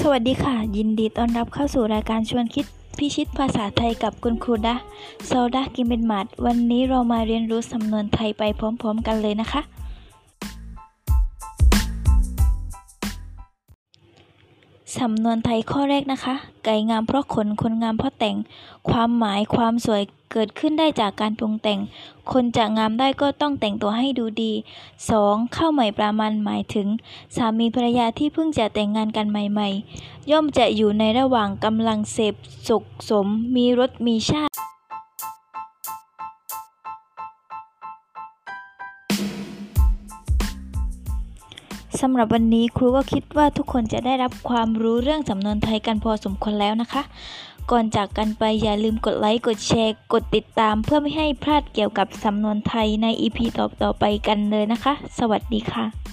สวัสดีค่ะ ยินดีต้อนรับเข้าสู่รายการชวนคิดพิชิตภาษาไทยกับคุณครูดะโซดากิมเบนมาดวันนี้เรามาเรียนรู้สำนวนไทยไปพร้อม ๆ กันเลยนะคะ สำนวนไทยข้อแรกนะคะ ไก่งามเพราะขน คนงามเพราะแต่ง ความหมายความสวยเกิดขึ้นได้จากการปรุงแต่ง คนจะงามได้ก็ต้องแต่งตัวให้ดูดี 2. ข้าวใหม่ปลามันหมายถึง สามีภรรยาที่เพิ่งจะแต่งงานกันใหม่ ๆ ย่อมจะอยู่ในระหว่างกำลังเสพสุขสม มีรสมีชาติ สำหรับวันนี้ครูก็คิดว่าทุกคนจะได้รับความรู้เรื่องสำนวนไทยกันพอสมควรแล้วนะคะ ก่อนจากกันไปอย่าลืมกดไลค์ กดแชร์ กดติดตาม เพื่อไม่ให้พลาดเกี่ยวกับสำนวนไทยใน EP ต่อๆไปกันเลยนะคะ สวัสดีค่ะ